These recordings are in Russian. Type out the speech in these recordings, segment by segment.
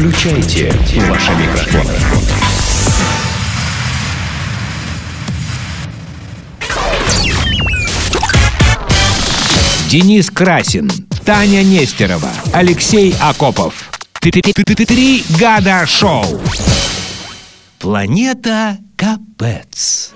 Включайте ваши микрофоны. Денис Красин, Таня Нестерова, Алексей Акопов. Три года шоу. Планета Капец.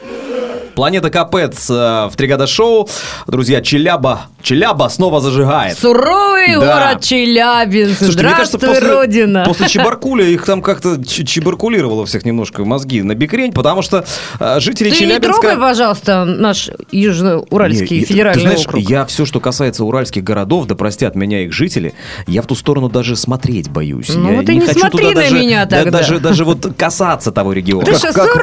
Планета Капец э, в три года шоу. Друзья, Челяба. Челяба снова зажигает. Суровый Да. город Челябинск. Слушайте, мне кажется, Здравствуй, после, Родина. после Чебаркуля их там как-то чебаркулировало всех немножко мозги на бикрень, потому что э, жители Ты не Челябинска... трогай, пожалуйста, наш Южноуральский Не, федеральный ты знаешь, округ. я все, что касается уральских городов, да простят меня их жители, я в ту сторону даже смотреть боюсь. Ну я вот и не хочу смотри туда на даже, меня да, тогда. даже, даже вот касаться того региона. Ты Как, что, как, э,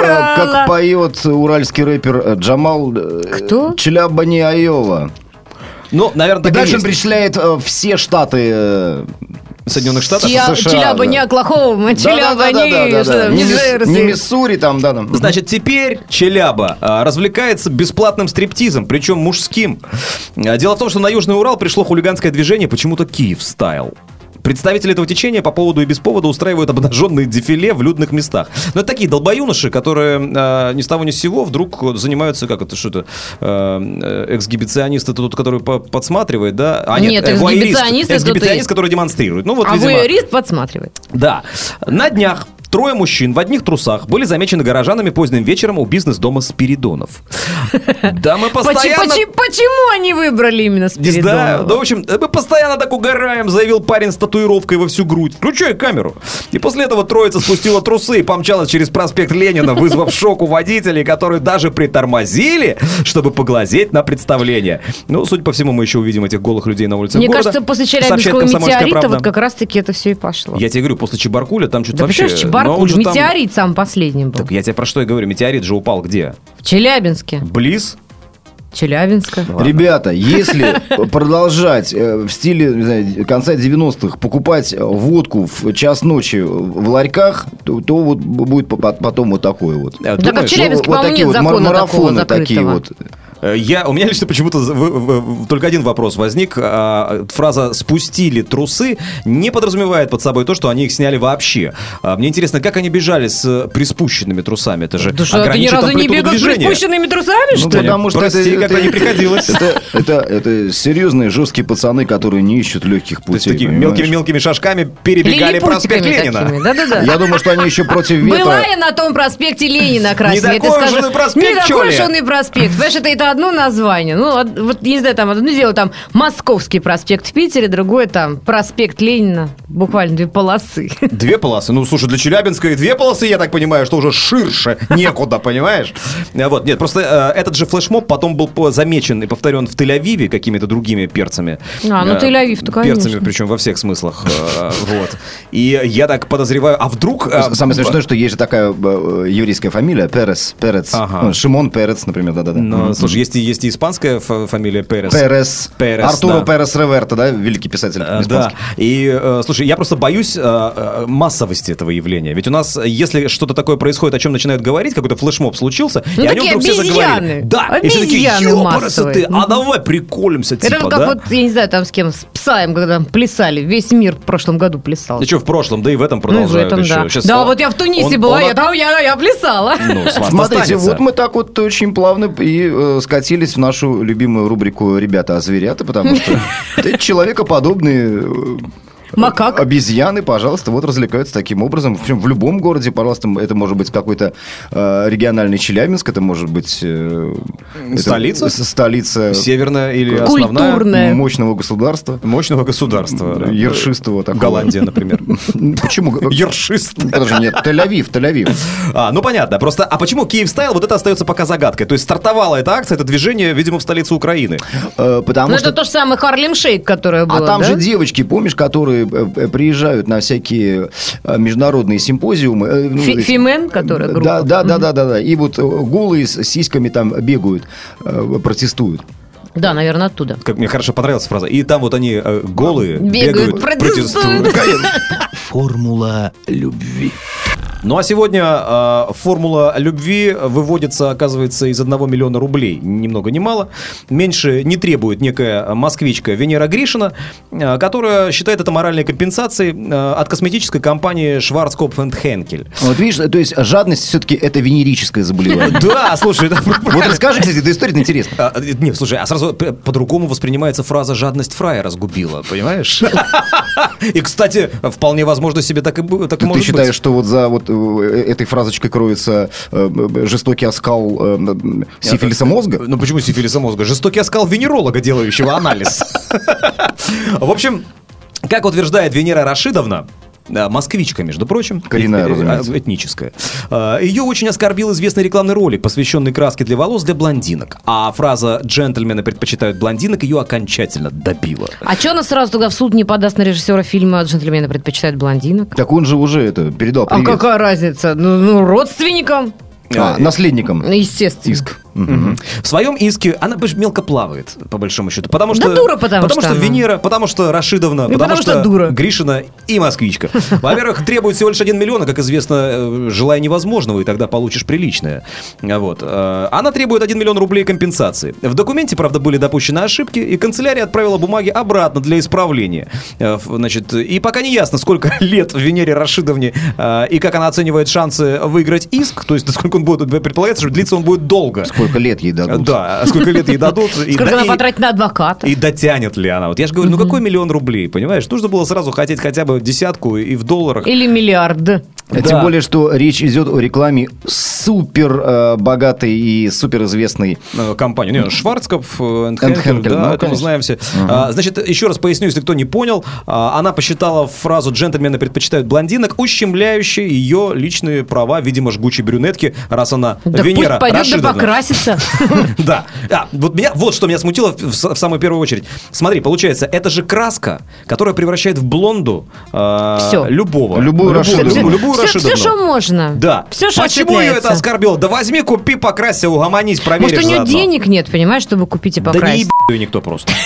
как поет уральский рэпер э, Джамал э, Кто? Челяба не Айова. Ну, наверное, так и дальше он есть. перечисляет э, все штаты э, Соединенных Штатов. Чья- США, Челяба да. не Оклахома, Челяба не, Миссури там, да, там. Значит, теперь Челяба а, развлекается бесплатным стриптизом, причем мужским. А, Дело в том, что на Южный Урал пришло хулиганское движение, почему-то Киев стайл. Представители этого течения по поводу и без повода устраивают обнаженные дефиле в людных местах. Но это такие долбоюноши, которые э, ни с того ни с сего вдруг занимаются, как это, что это, э, э, эксгибиционист, это тот, который по- подсматривает, да? А Нет, э, вуайерист. эксгибиционист Эксгибиционист, который демонстрирует. Ну вот, А видимо, подсматривает. да. На днях трое мужчин в одних трусах были замечены горожанами поздним вечером у бизнес-дома Спиридонов. Да, мы постоянно... почему, они выбрали именно. Спиридонова? Ну, в общем, мы постоянно так угораем, заявил парень с татуировкой во всю грудь. Включай камеру. И после этого троица спустила трусы и помчалась через проспект Ленина, вызвав шок у водителей, которые даже притормозили, чтобы поглазеть на представление. Ну, судя по всему, мы еще увидим этих голых людей на улице Мне города. кажется, после Челябинского «Комсомольская метеорита правда». вот как раз-таки это все и пошло. Я тебе говорю, после Чебаркуля там что-то Да вообще... Чебаркуль? же там- Метеорит сам последним был. Так я тебе про что и говорю. Метеорит же упал где? В Челябинске. Близ? Челябинска. Ребята, если продолжать э, в стиле не знаю, конца 90-х покупать э, водку в час ночи в ларьках, то, то вот будет по- потом вот такое вот. Э, Да как думаешь? в Челябинске, вот по-моему, такие нет вот мар- закона такого марафоны такие закрытого. вот. Э, Я, у меня лично почему-то только один вопрос возник. А, Фраза «спустили трусы» не подразумевает под собой то, что они их сняли вообще. А, Мне интересно, как они бежали с э, приспущенными трусами? Это же Да что, ты ни разу не бегал с приспущенными трусами, Ну, что ли? потому что Прости, это, как это- не приходилось. Это, это, это серьезные, жесткие пацаны, которые не ищут легких То есть путей. такими мелкими-мелкими шажками перебегали проспект Ленина. Да-да-да. Я думаю, что они еще против ветра. Была я на том проспекте Ленина, Красин. Не я тебе такой скажу. уж он и проспект, Не чё такой ли? уж он и проспект. Понимаешь, это одно название. Ну, вот, не знаю, там одно дело, там Московский проспект в Питере, другое там проспект Ленина. Буквально две полосы. Две полосы. Ну, слушай, для Челябинска и две полосы, я так понимаю, что уже ширше некуда, понимаешь? А Вот, нет, просто э, этот же флешмоб потом был замечен и повторен в Тель-Авиве какими-то другими перцами. А, ну, Э, Тель-Авив-то, конечно. Перцами, причем во всех смыслах. э, Вот. И я так подозреваю, а вдруг... э, Самое смешное, что есть же такая еврейская фамилия Перес, Перец, Ага. Ну, Шимон Перец, например, да-да-да. Ну, слушай, есть и, есть и испанская фа- фамилия Перес. Перес. Перес, Артуро да. Перес Реверта, да, великий писатель Э, Да. испанский. И, э, слушай, я просто боюсь э, э, массовости этого явления. Ведь у нас, если что-то такое происходит, о чем начинают говорить, какой-то флешмоб случился, Ну, и о нем вдруг все заговорили. обезьяны. Да, и все такие, Обезьяны ёпарасы ты, массовые. а давай приколимся, Это типа, как да? вот, я не знаю, там с кем, с Псаем, когда там плясали. Весь мир в прошлом году плясал. Да что в прошлом, да и в этом Ну, и в продолжают этом, еще. да. Да, он- вот я в Тунисе он- была, он я там, я, я плясала. Ну, Смотрите, останется. вот мы так вот очень плавно и э, скатились в нашу любимую рубрику «Ребята, а зверята», потому что это человекоподобные э, Макак. обезьяны, пожалуйста, вот развлекаются таким образом. Причем в любом городе, пожалуйста, это может быть какой-то э, региональный Челябинск, это может быть... э, это Столица? с- столица Северная или основная Культурная. мощного государства. мощного государства. да. Ершистого такого. Голландия, например. Почему? Ершист. Подожди, нет, Тель-Авив, Тель-Авив. А, ну понятно. Просто, а почему Киев стайл? Вот это остается пока загадкой. То есть стартовала эта акция, это движение, видимо, в столице Украины. Э, Потому Ну, что это то же самое Харлем Шейк, которое было, А там да? же девочки, помнишь, которые э, приезжают на всякие э, международные симпозиумы. э, ну, Фи- Фимен, которая группа. Да, да, да, да, да, да. И вот голые с сиськами там бегают, протестуют. Да, наверное, оттуда. Как мне хорошо понравилась фраза. И там вот они э, голые Бегают, бегают, протестуют. Формула любви. Ну а сегодня э, формула любви выводится, оказывается, из 1 миллиона рублей. Ни много ни мало. Меньше не требует некая москвичка Венера Гришина, э, которая считает это моральной компенсацией э, от косметической компании Schwarzkopf Henkel. Вот видишь, то есть жадность все-таки это венерическое заболевание. Да, слушай, Вот расскажи, кстати, эта история интересна. А, э, Не, слушай, а сразу по-другому воспринимается фраза «жадность фрая разгубила», понимаешь? И, кстати, вполне возможно себе так и так и Ты может считаешь, быть. что вот за вот этой фразочкой кроется э, э, жестокий оскал э, сифилиса мозга? Ну почему сифилиса мозга? Жестокий оскал венеролога, делающего анализ. В общем, как утверждает Венера Рашидовна, москвичка, между прочим. Коренная, э, э, разумеется. Этническая. Э, Ее очень оскорбил известный рекламный ролик, посвященный краске для волос для блондинок. А фраза «джентльмены предпочитают блондинок» ее окончательно добила. А что она сразу тогда в суд не подаст на режиссера фильма «Джентльмены предпочитают блондинок»? Так он же уже это передал А привет. какая разница? Ну, ну, родственникам? А, наследником. Естественно. Иск. В своем иске она мелко плавает, по большому счету. Потому Да что, дура, потому что что она. Венера, потому что Рашидовна, Ну, потому что дура. Гришина и москвичка. Во-первых, требует всего лишь один миллион, а, как известно, э, желай невозможного, и тогда получишь приличное. Вот. Э, Она требует 1 миллион рублей компенсации. В документе, правда, были допущены ошибки, и канцелярия отправила бумаги обратно для исправления. Э, Значит, и пока не ясно, сколько лет Венере Рашидовне и как она оценивает шансы выиграть иск, то есть насколько он будет, предполагается, что длиться он будет долго. Сколько лет ей дадут? Да, а сколько лет ей дадут. и Сколько она потратит на адвоката? И дотянет ли она? Вот я же говорю, ну какой миллион рублей, понимаешь? Нужно было сразу хотеть хотя бы десятку и в долларах. Или миллиард? А Да. Тем более, что речь идет о рекламе супер э, богатой и супер известной. э, компанию. Не, Шварцкопф, э, Henkel, да, ну, это мы знаем все. А, Значит, еще раз поясню, если кто не понял. А, Она посчитала фразу «джентльмены предпочитают блондинок», ущемляющей ее личные права, видимо, жгучей брюнетки, раз она Венера пусть пойдет да Рашидовна. Покрасится. Да. А, вот, меня, вот что меня смутило в, самую первую очередь. Смотри, получается, это же краска, которая превращает в блонду Всё. любого. Любую Рашидовну. любую, любую Все, Рашидовну. что можно. Да. Все, что Почему ее это оскорбило? Да возьми, купи, покрасься, угомонись, проверишь Может, у нее денег нет, понимаешь, чтобы купить и Да не покрасить? ебет ее никто просто.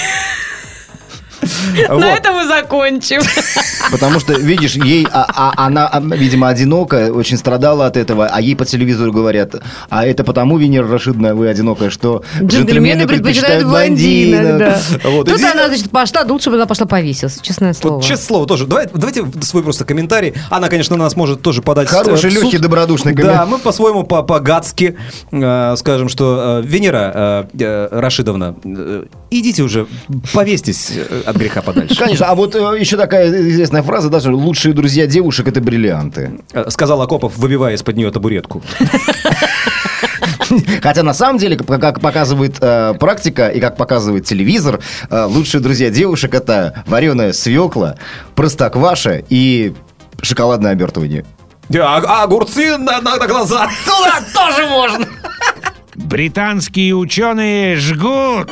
На этом мы закончим. Потому что, видишь, ей, а- а- она, а, видимо, одинокая, очень страдала от этого, а ей по телевизору говорят, а это потому, Венера Рашидовна, вы одинокая, что Джентльмены предпочитают блондинок, да. Вот, Тут она, значит, пошла, да лучше бы она пошла повесилась, честное слово. Вот честное слово тоже. Давай, давайте свой просто комментарий. Она, конечно, нас может тоже подать Хороший, легкий, добродушный Да, комментарий. мы по-своему по- по-гадски э, скажем, что э, Венера э, э, Рашидовна, э, идите уже, повесьтесь от греха подальше. Конечно, а вот э, еще такая известная фраза, даже лучшие друзья девушек это бриллианты. Э, Сказал Акопов, выбивая из-под нее табуретку. Хотя на самом деле, как показывает э, практика и как показывает телевизор, э, лучшие друзья девушек это вареная свекла, простокваша и шоколадное обертывание. Да, а огурцы на, на- на глаза. Туда тоже можно. Британские ученые жгут.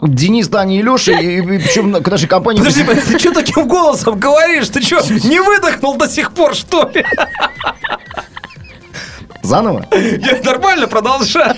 Денис, Таня и Леша, и, и причем к нашей компании... Подожди, ты что таким голосом говоришь? Ты что, не выдохнул до сих пор, что ли? Заново? Я нормально продолжаю.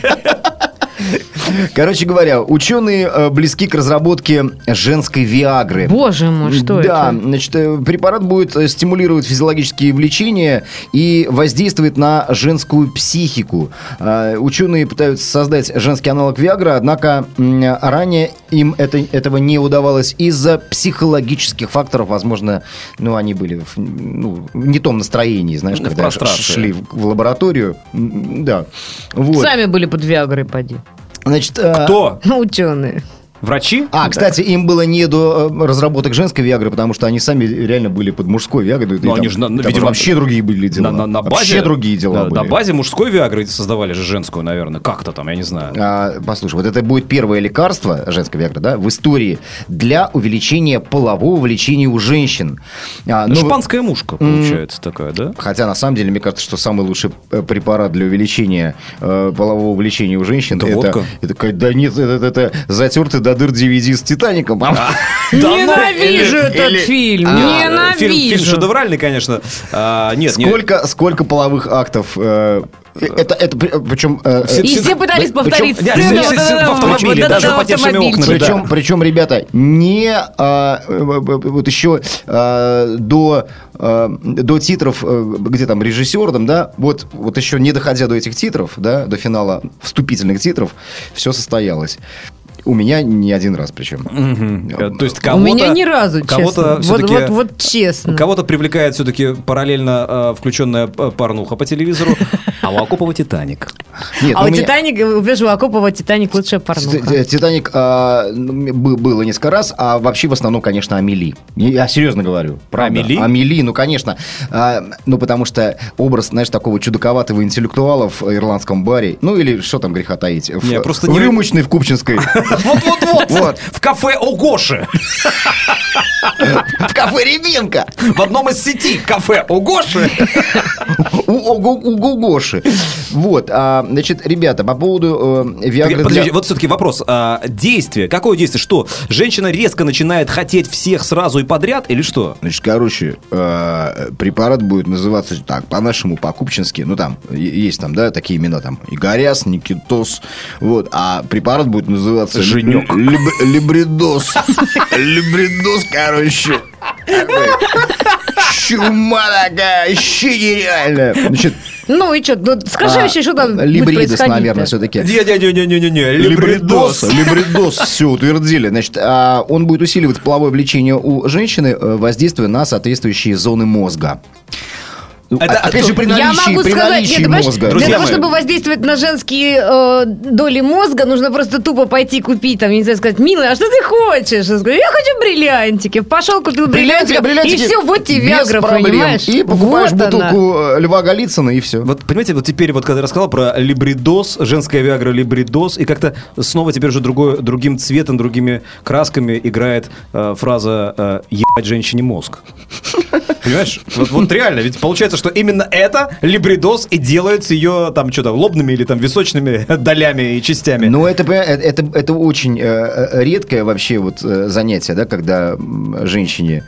Короче говоря, ученые э, близки к разработке женской Виагры. Боже мой, что да, это? значит, э, препарат будет э, стимулировать физиологические влечения и воздействует на женскую психику. Ученые пытаются создать женский аналог Виагры, однако ранее им это, этого не удавалось из-за психологических факторов. Возможно, ну, они были в, ну, не том настроении, знаешь, В когда шли в, в лабораторию. Да. Вот. Сами были под Виагрой, поди. Значит, э, Кто? Ученые. Врачи? А, кстати, им было не до э, разработок женской Виагры, потому что они сами реально были под мужской Виагрой. Ну, они там- же, на- там видимо, вообще другие были дела. На, на- на базе, Вообще другие дела на, были. на базе мужской Виагры создавали же женскую, наверное. Как-то там, я не знаю. А, послушай, вот это будет первое лекарство, женская Виагра, да, в истории для увеличения полового влечения у женщин. А, ну, Шпанская мушка, получается, такая, да? Хотя, на самом деле, мне кажется, что самый лучший э, препарат для увеличения э, полового влечения у женщин Это это, водка? это, какая- да нет, это, это затертый до дыр DVD с Титаником. Ненавижу или- этот или- фильм. А, Фильм, фильм Ненавижу. шедевральный, конечно. А, нет, не- Сколько, сколько половых актов э, Это, это при- причем... э, Все- э, И все пытались повторить сцену. в автомобиле, даже потевшими окнами, да. Причем, причем, ребята, не а, э, вот еще а, до а, до титров, э, где там режиссер, там, да, вот вот еще не доходя до этих титров, да, до финала вступительных титров, все состоялось. У меня не один раз причем. Мгм. Э, То есть У кого-то... меня ни разу, честно. Кого-то Вот, все-таки... вот, вот честно. Кого-то привлекает все-таки параллельно э, включенная э, порнуха по телевизору, а у Акопова «Титаник». Нет, а ну, у меня- Титаник, у Вежу Акопова Титаник лучшая порнуха. Т- Титаник а, ну, бы- было несколько раз, а вообще в основном, конечно, Амели. Я серьезно говорю. Правда. Амели? Амели, ну, конечно. А, ну, потому что образ, знаешь, такого чудаковатого интеллектуала в ирландском баре, ну, или что там греха таить, в, Не, просто в не- рюмочной в Купчинской. Вот-вот-вот! Вот. В кафе у Гоши. В кафе Рябинка. В одном из сети кафе у Гоши. У Гугоши. Вот. а, Значит, ребята, по поводу э, Виагры вот все-таки вопрос. А, действие. Какое действие? Что? Женщина резко начинает хотеть всех сразу и подряд или что? Значит, короче, э, препарат будет называться так, по-нашему, по-купчински. Ну, там, есть там, да, такие имена, там, Игоряс, Никитос. Вот, а препарат будет называться... Женек. Либ- Либридос. Либридос, короче. Чума такая, вообще нереальная. Значит, Ну и что, ну, скажи а, вообще, что там Либридос, наверное, все-таки. Не-не-не-не-не-не. Либридос. Либридос. Все, утвердили. Значит, а, он будет усиливать половое влечение у женщины, э, воздействуя на соответствующие зоны мозга. Ну, Это- а- опять же, при Я наличии, могу при сказать, наличии нет, мозга. для Друзья того, мои. чтобы воздействовать на женские э, доли мозга, нужно просто тупо пойти купить, там, я не знаю, сказать, милая, а что ты хочешь? Я говорю, я хочу бриллиантики. Пошел, купил Бриллиантики, бриллиантики, бриллиантики и все, вот тебе Виагра, понимаешь? И покупаешь Вот она. бутылку э, Льва Голицына, и все. Вот, понимаете, вот теперь, вот когда я рассказал про либридоз, женская виагра либридоз, и как-то снова теперь уже другой, другим цветом, другими красками играет э, фраза э, «ебать женщине мозг». Понимаешь? Вот, вот реально, ведь получается, что именно это либридоз и делает с ее там что-то лобными или там височными долями и частями. Ну, это, понимаешь, это, это, очень э, э, редкое вообще вот э, занятие, да, когда женщине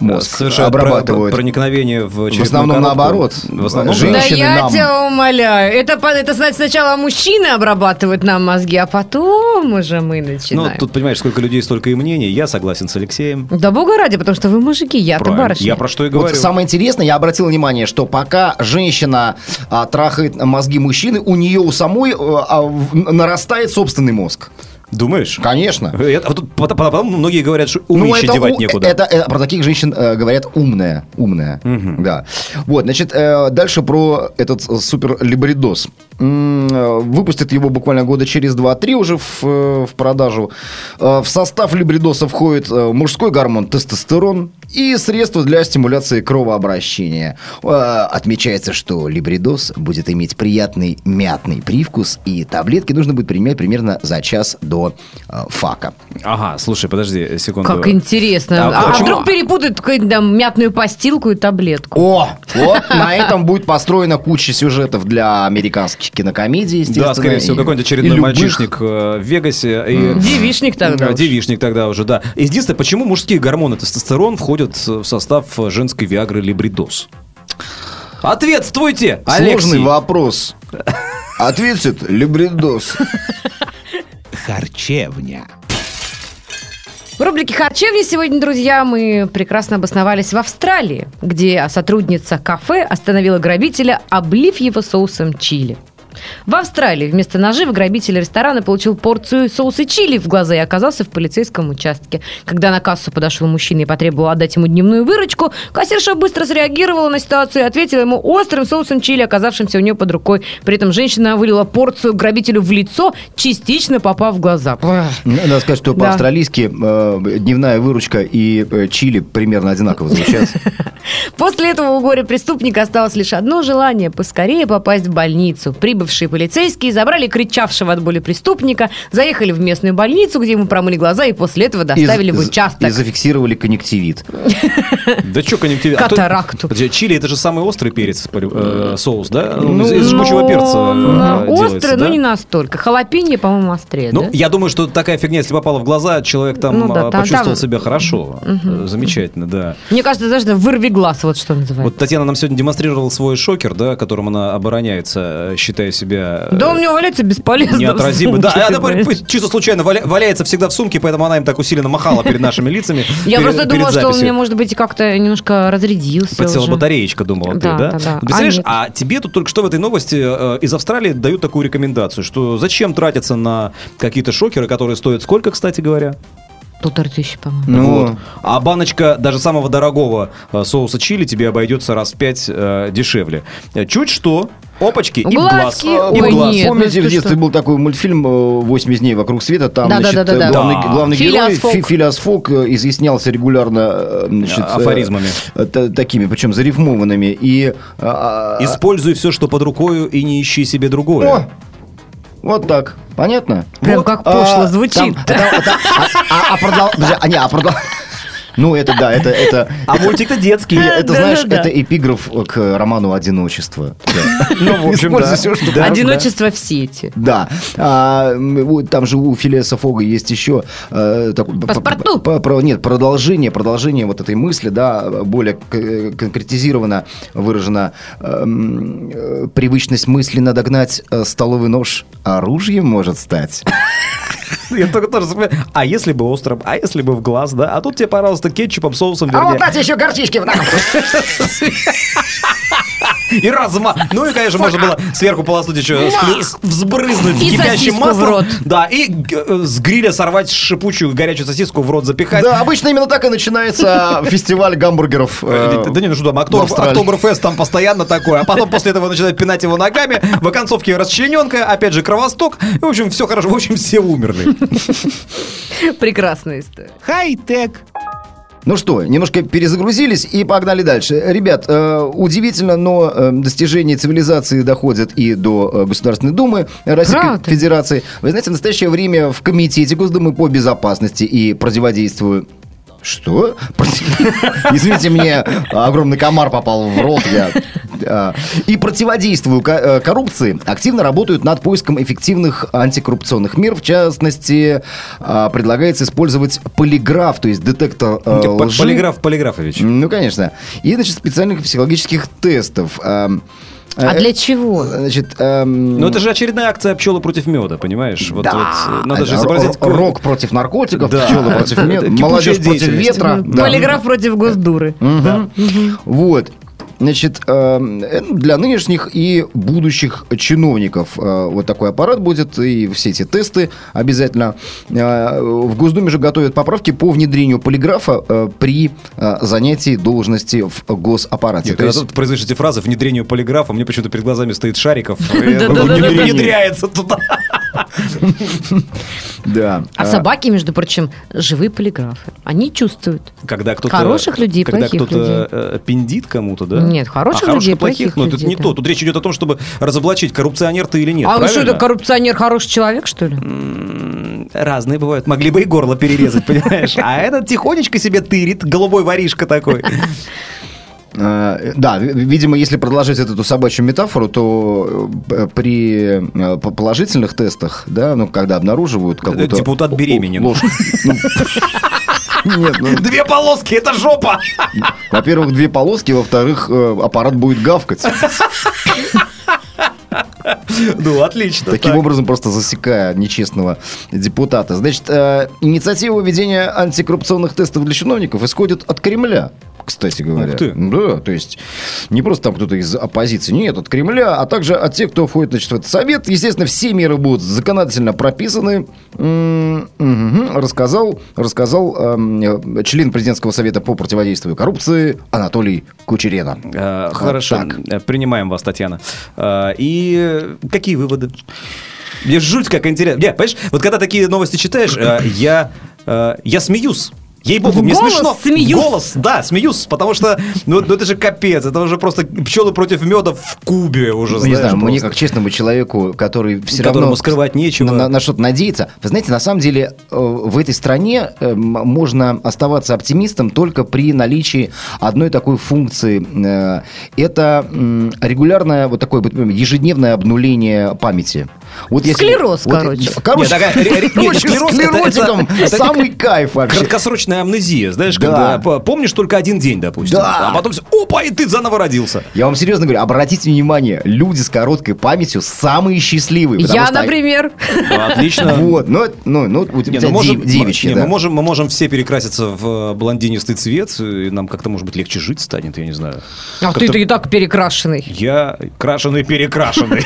мозг Совершают обрабатывают. про- проникновение в В основном коробку. наоборот. В основном, Женщины Да я нам. тебя умоляю. Это, это значит, сначала мужчины обрабатывают нам мозги, а потом уже мы Ну, начинаем. тут, понимаешь, сколько людей, столько и мнений. Я согласен с Алексеем. Да бога ради, потому что вы мужики, я-то барышня. Я про что и Вот говорю. самое интересное, я обратил внимание, что пока женщина а, трахает мозги мужчины, у нее у самой э, а, в- нарастает собственный мозг. Думаешь? Конечно. Это- потом- многие говорят, что уmiще это, девать у- некуда. Это, э, про таких женщин э, говорят умная, умная, да. Вот, значит, э, дальше про этот э, супер либридос. Э, Выпустят его буквально года через 2-3 уже в, э, в продажу. Э, В состав либридоса входит мужской гормон тестостерон и средства для стимуляции кровообращения. Отмечается, что либридос будет иметь приятный мятный привкус, и таблетки нужно будет принимать примерно за час до фака. Ага, слушай, подожди секунду. Как интересно. А А, а вдруг перепутают какую-нибудь там мятную постилку и таблетку? О, вот на этом будет построена куча сюжетов для американских кинокомедий, естественно. Да, скорее всего, и- какой-нибудь очередной любых. мальчишник э, в Вегасе. И... Девишник тогда. Девичник тогда уже, да. Единственное, почему мужские гормоны тестостерон входят в состав женской виагры либридоз? Ответствуйте, Сложный Алексей. вопрос. Ответит Либридос. Харчевня. В рубрике «Харчевня» сегодня, друзья, мы прекрасно обосновались в Австралии, где сотрудница кафе остановила грабителя, облив его соусом чили. В Австралии вместо ножи грабитель ресторана получил порцию соуса чили в глаза и оказался в полицейском участке. Когда на кассу подошел мужчина и потребовал отдать ему дневную выручку, кассирша быстро среагировала на ситуацию и ответила ему острым соусом чили, оказавшимся у нее под рукой. При этом женщина вылила порцию грабителю в лицо, частично попав в глаза. Надо сказать, что по-австралийски э, дневная выручка и э, чили примерно одинаково звучат. После этого у горе-преступника осталось лишь одно желание – поскорее попасть в больницу. Прибывшие полицейские забрали кричавшего от боли преступника, заехали в местную больницу, где ему промыли глаза, и после этого доставили И в участок. И зафиксировали конъюнктивит. Да что конъюнктивит? А Катаракту. Подожди, чили это же самый острый перец, э, соус, да? Ну, из, жгучего ну, перца э, Острый, делается, но не настолько. Халапеньо, по-моему, острее, Ну, я думаю, что такая фигня, если попала в глаза, человек там Ну а, почувствовал себя хорошо. Э, Замечательно, да. Мне кажется, знаешь, да, вырви глаз, вот что называется. Вот Татьяна нам сегодня демонстрировала свой шокер, да, которым она обороняется, э, считая себя... э, Да у меня валяется бесполезно. сумке, Да, она чисто случайно валя- валяется всегда в сумке, поэтому она им так усиленно махала перед нашими лицами. Я просто думала, что он мне, может быть, как-то немножко разрядился Подсела батареечка, думала ты, да? да. Представляешь, А а, тебе тут только что в этой новости э, из Австралии дают такую рекомендацию, что зачем тратиться на какие-то шокеры, которые стоят сколько, кстати говоря? Полторы тысячи, по-моему. Ну, Вот. А баночка даже самого дорогого э, соуса чили тебе обойдется раз в пять э, дешевле. Э, Чуть что, опачки и в глаз. Глазки, И в ой, глаз. нет. Помните, ну в детстве что? был такой мультфильм э, «80 дней вокруг света», там, Да, да, значит, да, да, да. главный, Да. главный Филиас герой Фок. Фи- Филиас Фок э, изъяснялся регулярно э, значит, э, Афоризмами. э, та- такими, причем зарифмованными. И, а, Используй все, что под рукою, и не ищи себе другое. О! Вот так. Понятно? Прям Вот. как пошло звучит. там- там- там- а- а- а продол- а, не, а продол- Ну, это да, это... это А мультик-то детский. это, знаешь, это эпиграф к роману «Одиночество». Ну, в общем, да. Одиночество в сети. Да. А, там же у Филиаса Фога есть еще э, Паспорту. нет, продолжение, продолжение вот этой мысли, да, более э, конкретизировано выражена эм, э, привычность мысли надогнать столовый нож оружием может стать. Я только тоже. А если бы острым, а если бы в глаз, да? А тут тебе, пожалуйста, кетчупом, соусом, вернее. дайте еще горчички в И разма. Ну и, конечно, можно было сверху полоснуть еще, взбрызнуть кипящим маслом. Да, и э, с гриля сорвать шипучую горячую сосиску в рот запихать. Да, обычно именно так и начинается фестиваль гамбургеров. э, Да не, ну что там. Октоберфест там постоянно такое, а потом после этого начинают пинать его ногами, в оконцовке расчлененка, опять же кровосток, в общем, все хорошо, в общем, все умерли. Прекрасная история. Хай-тек. Ну что, немножко перезагрузились и погнали дальше. Ребят, э, удивительно, но э, достижения цивилизации доходят и до э, Государственной Думы Российской Правда? Федерации. Вы знаете, в настоящее время в Комитете Госдумы по безопасности и противодействию что? Извините, мне огромный комар попал в рот. Я... а, И противодействию ко- э, коррупции активно работают над поиском эффективных антикоррупционных мер. В частности, а, предлагается использовать полиграф, то есть детектор э, лжи. Полиграф Полиграфович. Ну, конечно. И, значит, специальных психологических тестов. Ам, А э, для чего? Значит, ам, Ну, это же очередная акция пчелы против меда, понимаешь? Вот, да. вот, надо же изобразить... р- Рок против наркотиков, Да. пчелы против мед, Это кипучая молодежь против ветра. Да. Полиграф против Госдуры. Мгм. Вот. Значит, эм, э, для нынешних и будущих чиновников э, вот такой аппарат будет, и все эти тесты обязательно. Э, В Госдуме же готовят поправки по внедрению полиграфа э, при э, занятии должности в госаппарате. Нет, То когда есть- ты произносишь эти фразы внедрению полиграфа, мне почему-то перед глазами стоит Шариков. Внедряется туда. Да. А собаки, между прочим, живые полиграфы. Они чувствуют. Когда кто-то... Хороших людей, Когда плохих кто-то э, пиндит кому-то, да? Нет, хороших а людей, плохих, плохих ну, это не то. Тут речь идет о том, чтобы разоблачить, коррупционер ты или нет. а вы что, это коррупционер хороший человек, что ли? Разные бывают. Могли бы и горло перерезать, понимаешь? А этот тихонечко себе тырит, голубой воришка такой. Э, Да, ви- видимо, если продолжить эту, собачью метафору, то э, при э, по- положительных тестах, да, ну, когда обнаруживают какую-то... депутат беременен. ложку. Ну, Нет, ну, Две полоски, это жопа! во-первых, две полоски, во-вторых, аппарат будет гавкать. Ну, отлично. Таким так. образом, просто засекая нечестного депутата. Значит, э, инициатива введения антикоррупционных тестов для чиновников исходит от Кремля. Кстати говоря. Ух ты. Да, то есть не просто там кто-то из оппозиции, нет, от Кремля, а также от тех, кто входит значит, в этот совет. Естественно, все меры будут законодательно прописаны. Мгм. Рассказал, рассказал эм, член президентского совета по противодействию коррупции Анатолий Кучерена. Э, Вот Хорошо, так. Э, принимаем вас, Татьяна. Э, И э, какие выводы? Мне жуть как интересно. Не, понимаешь, вот когда такие новости читаешь, э, я, э, я смеюсь. Ей-богу, мне голос смешно. смеюсь. Голос, да, смеюсь, потому что, ну, ну, это же капец, это уже просто пчелы против меда в кубе уже, Ну, не знаешь, знаю, мне просто. как честному человеку, который все Которому равно... скрывать нечего. На, на что-то надеется. Вы знаете, на самом деле э, в этой стране э, можно оставаться оптимистом только при наличии одной такой функции. Э, Это регулярное вот такое ежедневное обнуление памяти. Вот если- Склероз, вот- короче. Короче, Нет, короче, склероз это- склеротиком это- это самый кайф вообще. Краткосрочная амнезия, знаешь, Да. когда по- помнишь только один день, допустим. Да. А потом все, опа, и ты заново родился. Я вам серьезно говорю, обратите внимание, люди с короткой памятью самые счастливые. Я, что- например. Отлично. Вот, ну, это- ну, ну, у Не, тебя ну, можем, дев- девичьи, не, да. мы, можем, мы можем все перекраситься в э, блондинистый цвет, и нам как-то, может быть, легче жить станет, я не знаю. А ты-то и так перекрашенный. Я крашеный-перекрашенный.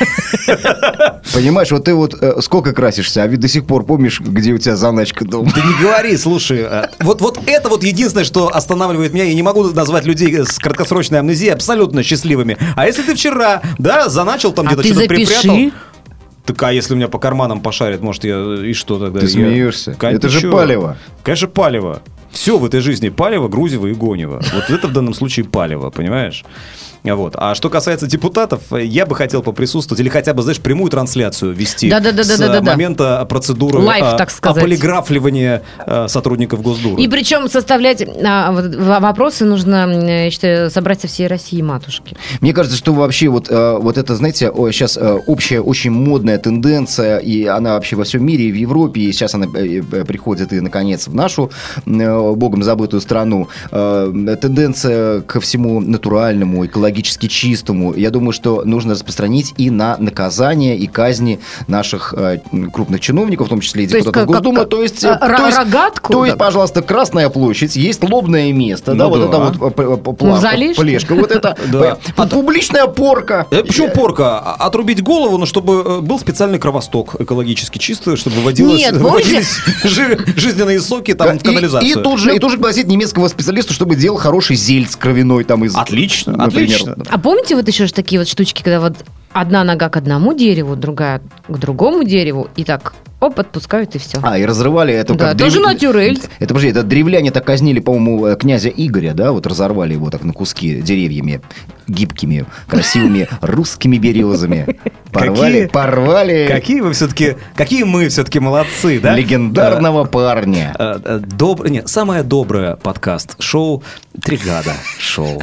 Понимаешь, вот ты вот э, сколько красишься, а ведь до сих пор помнишь, где у тебя заначка дома. Ты не говори, слушай. э, Вот, вот это вот единственное, что останавливает меня. Я не могу назвать людей с краткосрочной амнезией абсолютно счастливыми. А если ты вчера, да, заначил там А где-то что-то запиши. припрятал... Так а если у меня по карманам пошарит, может, я и что тогда? Ты Я- смеешься? Кон- Это же чё? палево. Конечно, палево. Все в этой жизни палево, грузево и гонево. Вот это в данном случае палево, понимаешь? Вот. А что касается депутатов, я бы хотел поприсутствовать или хотя бы, знаешь, прямую трансляцию вести Да-да-да-да-да-да. с момента процедуры Лайв, а, так сказать. ополиграфливания а, сотрудников Госдуры. И причем составлять а, вот, вопросы нужно, м, я считаю, собрать со всей России матушки. Мне кажется, что вообще вот, э, вот это, знаете, сейчас общая очень модная тенденция, и она вообще во всем мире, и в Европе, и сейчас она э, э, приходит и, наконец, в нашу э, богом забытую страну. Э, Тенденция ко всему натуральному, экологически чистому. Я думаю, что нужно распространить и на наказание, и казни наших э, крупных чиновников, в том числе и То есть депутатов Госдумы. как- То есть, а, э, ро- то есть- рогатку? То есть, пожалуйста, Красная площадь, есть лобное место, да, Ну вот да. это вот п- плавка, Мавзолейшка? плешка, вот это Да. п- публичная порка. Э, Почему порка? А- Отрубить голову, но чтобы э, был специальный кровосток экологически чистый, чтобы выводилось, жи- жизненные соки там в И- канализацию. И, тут же, и тут же пригласить немецкого специалиста, чтобы делал хороший зельц кровяной там из... Отлично, например. Отлично. А помните вот еще же такие вот штучки, когда вот одна нога к одному дереву, другая к другому дереву, и так, оп, отпускают, и все. А, и разрывали это Да, как тоже натюрель. Это, подожди, это древляне так казнили, по-моему, э, князя Игоря, да, вот разорвали его так на куски деревьями, гибкими, красивыми русскими березами. Порвали, Какие- порвали Какие вы все-таки, какие мы все-таки молодцы, да? легендарного парня. Э, э, Доброе, нет, самое доброе подкаст-шоу «Тригада шоу».